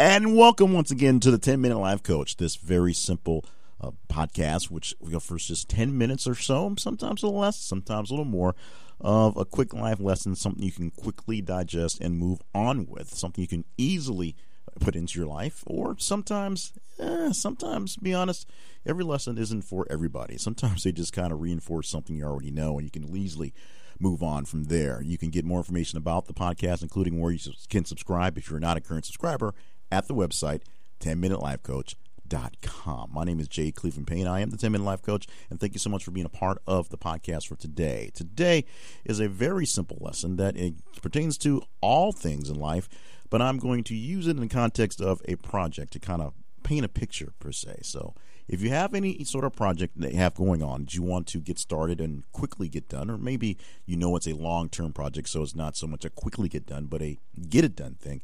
And welcome once again to the 10 Minute Life Coach, this very simple uh, podcast, which offers just 10 minutes or so, sometimes a little less, sometimes a little more, of a quick life lesson, something you can quickly digest and move on with, something you can easily put into your life, or sometimes, eh, sometimes, be honest, every lesson isn't for everybody. Sometimes they just kind of reinforce something you already know, and you can easily move on from there. You can get more information about the podcast, including where you can subscribe if you're not a current subscriber, at the website 10minutelifecoach.com. My name is J. Cleveland Payne. I am the 10 Minute Life Coach, and thank you so much for being a part of the podcast for today. Today is a very simple lesson that it pertains to all things in life, but I'm going to use it in the context of a project to kind of paint a picture per se. So, if you have any sort of project that you have going on that you want to get started and quickly get done, or maybe you know it's a long term project, so it's not so much a quickly get done, but a get it done thing,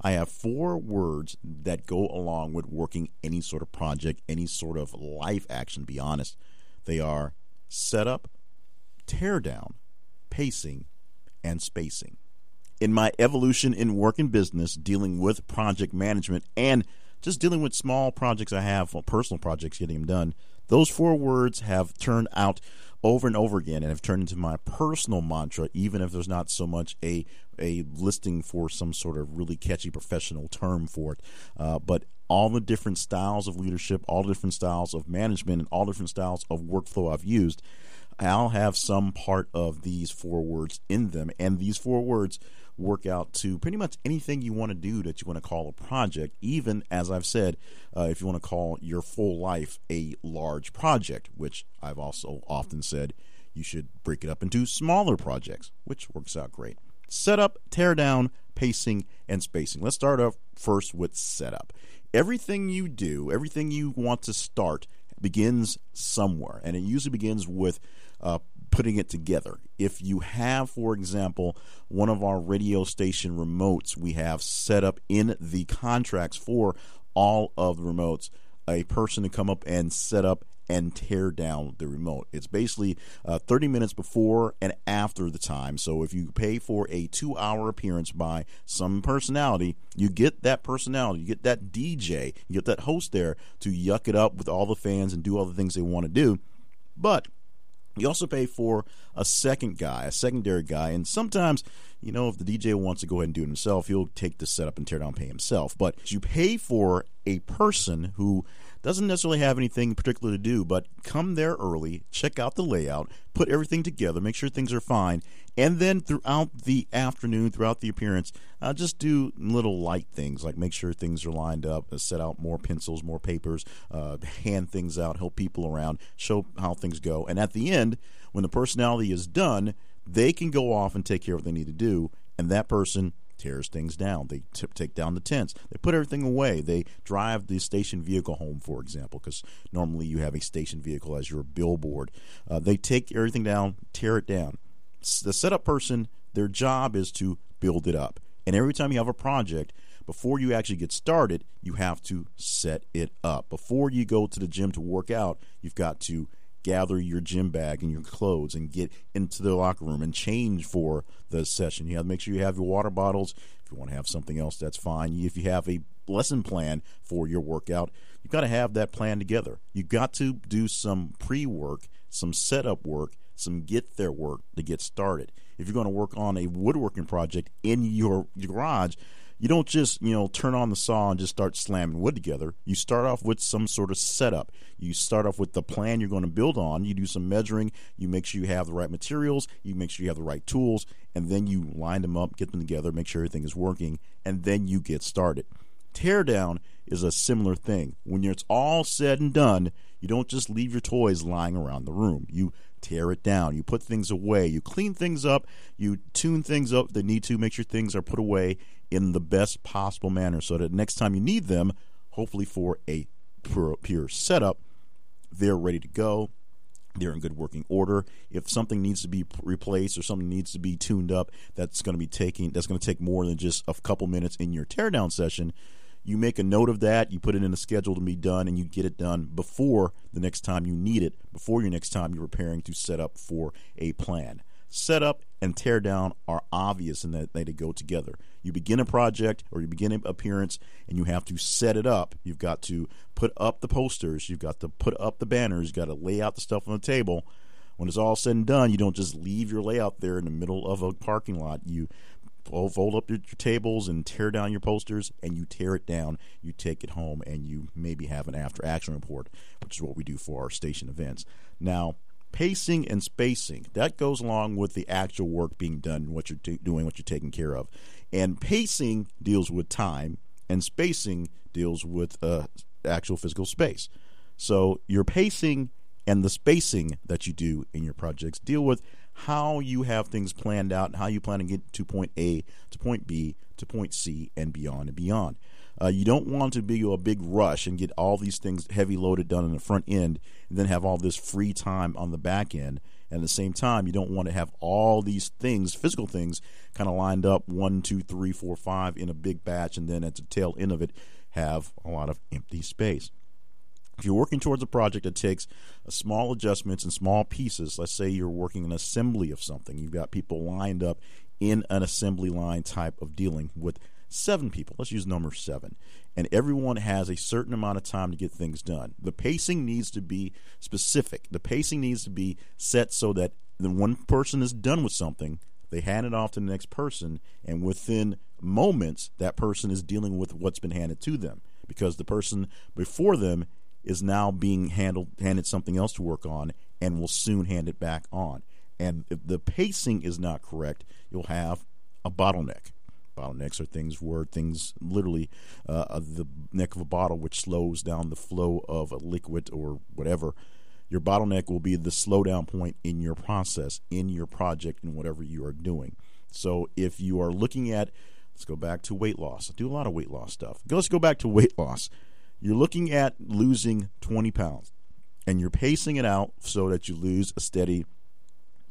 I have four words that go along with working any sort of project, any sort of life action, be honest. They are setup, tear down, pacing, and spacing. In my evolution in work and business, dealing with project management and just dealing with small projects I have, well, personal projects, getting them done, those four words have turned out over and over again and have turned into my personal mantra, even if there's not so much a a listing for some sort of really catchy professional term for it. Uh, but all the different styles of leadership, all the different styles of management, and all different styles of workflow I've used, I'll have some part of these four words in them. And these four words work out to pretty much anything you want to do that you want to call a project, even as I've said, uh, if you want to call your full life a large project, which I've also often said you should break it up into smaller projects, which works out great. Setup, tear down, pacing, and spacing. Let's start off first with setup. Everything you do, everything you want to start, begins somewhere, and it usually begins with uh, putting it together. If you have, for example, one of our radio station remotes, we have set up in the contracts for all of the remotes a person to come up and set up and tear down the remote. It's basically uh, 30 minutes before and after the time. So if you pay for a two hour appearance by some personality, you get that personality, you get that DJ, you get that host there to yuck it up with all the fans and do all the things they want to do. But you also pay for a second guy, a secondary guy, and sometimes, you know, if the DJ wants to go ahead and do it himself, he'll take the setup and tear down pay himself. But you pay for a person who doesn't necessarily have anything particular to do, but come there early, check out the layout, put everything together, make sure things are fine, and then throughout the afternoon, throughout the appearance, uh, just do little light things like make sure things are lined up, uh, set out more pencils, more papers, uh, hand things out, help people around, show how things go, and at the end, when the personality is done, they can go off and take care of what they need to do, and that person tears things down. They t- take down the tents. They put everything away. They drive the station vehicle home, for example, because normally you have a station vehicle as your billboard. Uh, they take everything down, tear it down. The setup person, their job is to build it up. And every time you have a project, before you actually get started, you have to set it up. Before you go to the gym to work out, you've got to gather your gym bag and your clothes and get into the locker room and change for the session. You have to make sure you have your water bottles. If you want to have something else, that's fine. If you have a lesson plan for your workout, you've got to have that plan together. You've got to do some pre work, some setup work, some get there work to get started. If you're going to work on a woodworking project in your garage, you don't just you know turn on the saw and just start slamming wood together. You start off with some sort of setup. You start off with the plan you're going to build on. You do some measuring. You make sure you have the right materials. You make sure you have the right tools. And then you line them up get them together make sure everything is working and then you get started. Tear down is a similar thing. When it's all said and done you don't just leave your toys lying around the room. You tear it down. You put things away. You clean things up. You tune things up that need to. Make sure things are put away in the best possible manner so that next time you need them, hopefully for a pure, pure setup, they're ready to go. They're in good working order. If something needs to be replaced or something needs to be tuned up, that's going to be taking that's going to take more than just a couple minutes in your teardown session you make a note of that, you put it in a schedule to be done, and you get it done before the next time you need it, before your next time you're preparing to set up for a plan. Setup and tear down are obvious in that they go together. You begin a project or you begin an appearance and you have to set it up. You've got to put up the posters, you've got to put up the banners, you've got to lay out the stuff on the table. When it's all said and done, you don't just leave your layout there in the middle of a parking lot. You fold up your, your, tables and tear down your posters, and you tear it down. You take it home, and you maybe have an after action report, which is what we do for our station events. Now, pacing and spacing that goes along with the actual work being done, what you're doing, what you're taking care of, and pacing deals with time, and spacing deals with uh, actual physical space. So your pacing and the spacing that you do in your projects deal with how you have things planned out and how you plan to get to point A to point B to point C and beyond and beyond. Uh, you don't want to be a big rush and get all these things heavy loaded done in the front end and then have all this free time on the back end. And at the same time, you don't want to have all these things, physical things, kind of lined up one, two, three, four, five in a big batch, and then at the tail end of it, have a lot of empty space. If you're working towards a project that takes small adjustments and small pieces, let's say you're working an assembly of something, you've got people lined up in an assembly line type of dealing with seven people. Let's use number seven. And everyone has a certain amount of time to get things done. The pacing needs to be specific. The pacing needs to be set so that when one person is done with something, they hand it off to the next person, and within moments, that person is dealing with what's been handed to them because the person before them is now being handled handed something else to work on and will soon hand it back on. And if the pacing is not correct, you'll have a bottleneck. Bottlenecks are things where things literally uh, the neck of a bottle, which slows down the flow of a liquid or whatever. Your bottleneck will be the slowdown point in your process, in your project, in whatever you are doing. So if you are looking at, let's go back to weight loss. I do a lot of weight loss stuff. Let's go back to weight loss you're looking at losing 20 pounds and you're pacing it out so that you lose a steady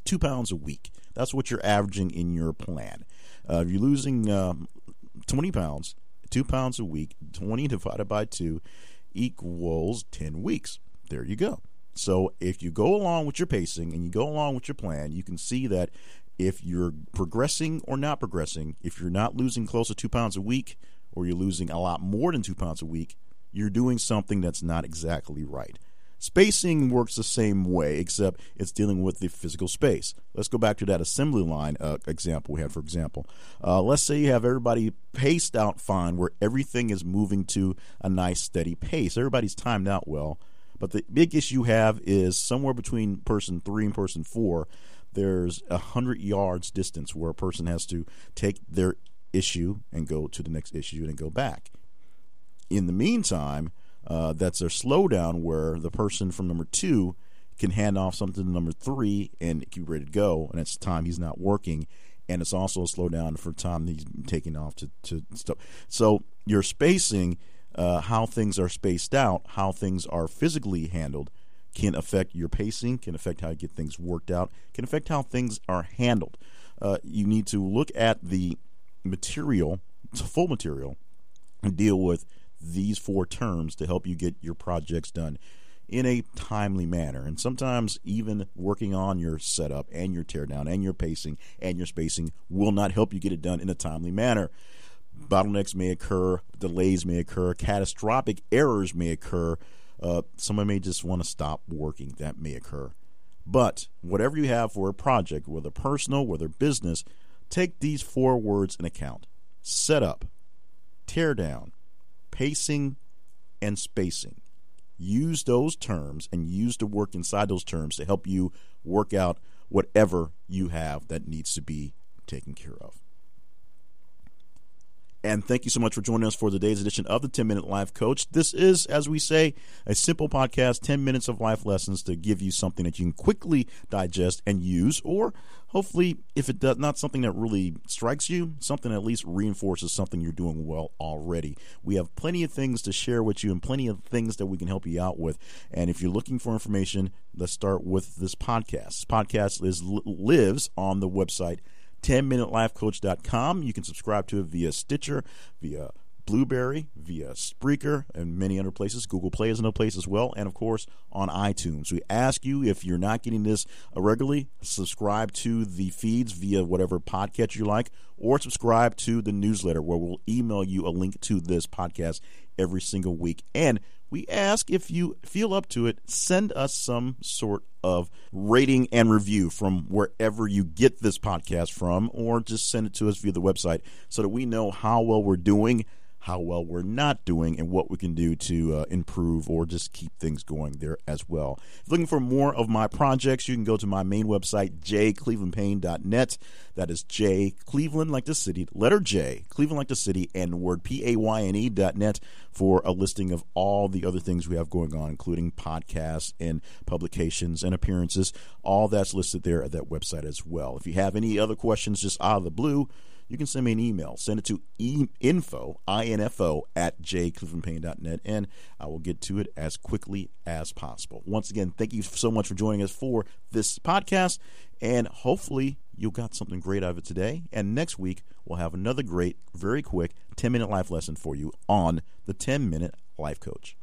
two pounds a week. That's what you're averaging in your plan. Uh, if you're losing um, 20 pounds, two pounds a week, 20 divided by two equals 10 weeks. There you go. So if you go along with your pacing and you go along with your plan, you can see that if you're progressing or not progressing, if you're not losing close to two pounds a week, or you're losing a lot more than two pounds a week, you're doing something that's not exactly right. Spacing works the same way, except it's dealing with the physical space. Let's go back to that assembly line uh, example we had, for example. Uh, let's say you have everybody paced out fine, where everything is moving to a nice, steady pace. Everybody's timed out well. But the big issue you have is somewhere between person three and person four, there's a hundred yards distance where a person has to take their issue and go to the next issue and go back. In the meantime, uh, that's a slowdown where the person from number two can hand off something to number three and can be ready to go, and it's time he's not working. And it's also a slowdown for time he's taking off to, to stuff. So your spacing, uh, how things are spaced out, how things are physically handled, can affect your pacing, can affect how you get things worked out, can affect how things are handled. Uh, you need to look at the material, full material, and deal with these four terms to help you get your projects done in a timely manner. And sometimes even working on your setup and your teardown and your pacing and your spacing will not help you get it done in a timely manner. Bottlenecks may occur, delays may occur, catastrophic errors may occur. Uh, someone may just want to stop working. That may occur. But whatever you have for a project, whether personal, whether business, take these four words in account setup, tear down, pacing and spacing. Use those terms and use the work inside those terms to help you work out whatever you have that needs to be taken care of. And thank you so much for joining us for today's edition of the 10 Minute Life Coach. This is, as we say, a simple podcast, 10 minutes of life lessons to give you something that you can quickly digest and use, or hopefully, if it does not something that really strikes you, something that at least reinforces something you're doing well already. We have plenty of things to share with you and plenty of things that we can help you out with. And if you're looking for information, let's start with this podcast. This podcast is lives on the website 10minutelifecoach.com. You can subscribe to it via Stitcher, via Blubrry, via Spreaker, and many other places. Google Play is another place as well, and of course on iTunes. We ask you if you're not getting this uh, regularly, subscribe to the feeds via whatever podcast you like, or subscribe to the newsletter where we'll email you a link to this podcast every single week. And we ask if you feel up to it, send us some sort of rating and review from wherever you get this podcast from, or just send it to us via the website so that we know how well we're doing how well we're not doing and what we can do to uh, improve or just keep things going there as well. If looking for more of my projects, you can go to my main website, jclevelandpayne.net. That is J, Cleveland like the city, letter J, Cleveland like the city, and word P A Y N E dot net for a listing of all the other things we have going on, including podcasts and publications and appearances. All that's listed there at that website as well. If you have any other questions just out of the blue, you can send me an email. Send it to e- info, I-N-F-O, at jclevelandpayne.net, and I will get to it as quickly as possible. Once again, thank you so much for joining us for this podcast, and hopefully you got something great out of it today. And next week, we'll have another great, very quick 10-minute life lesson for you on the 10-minute life coach.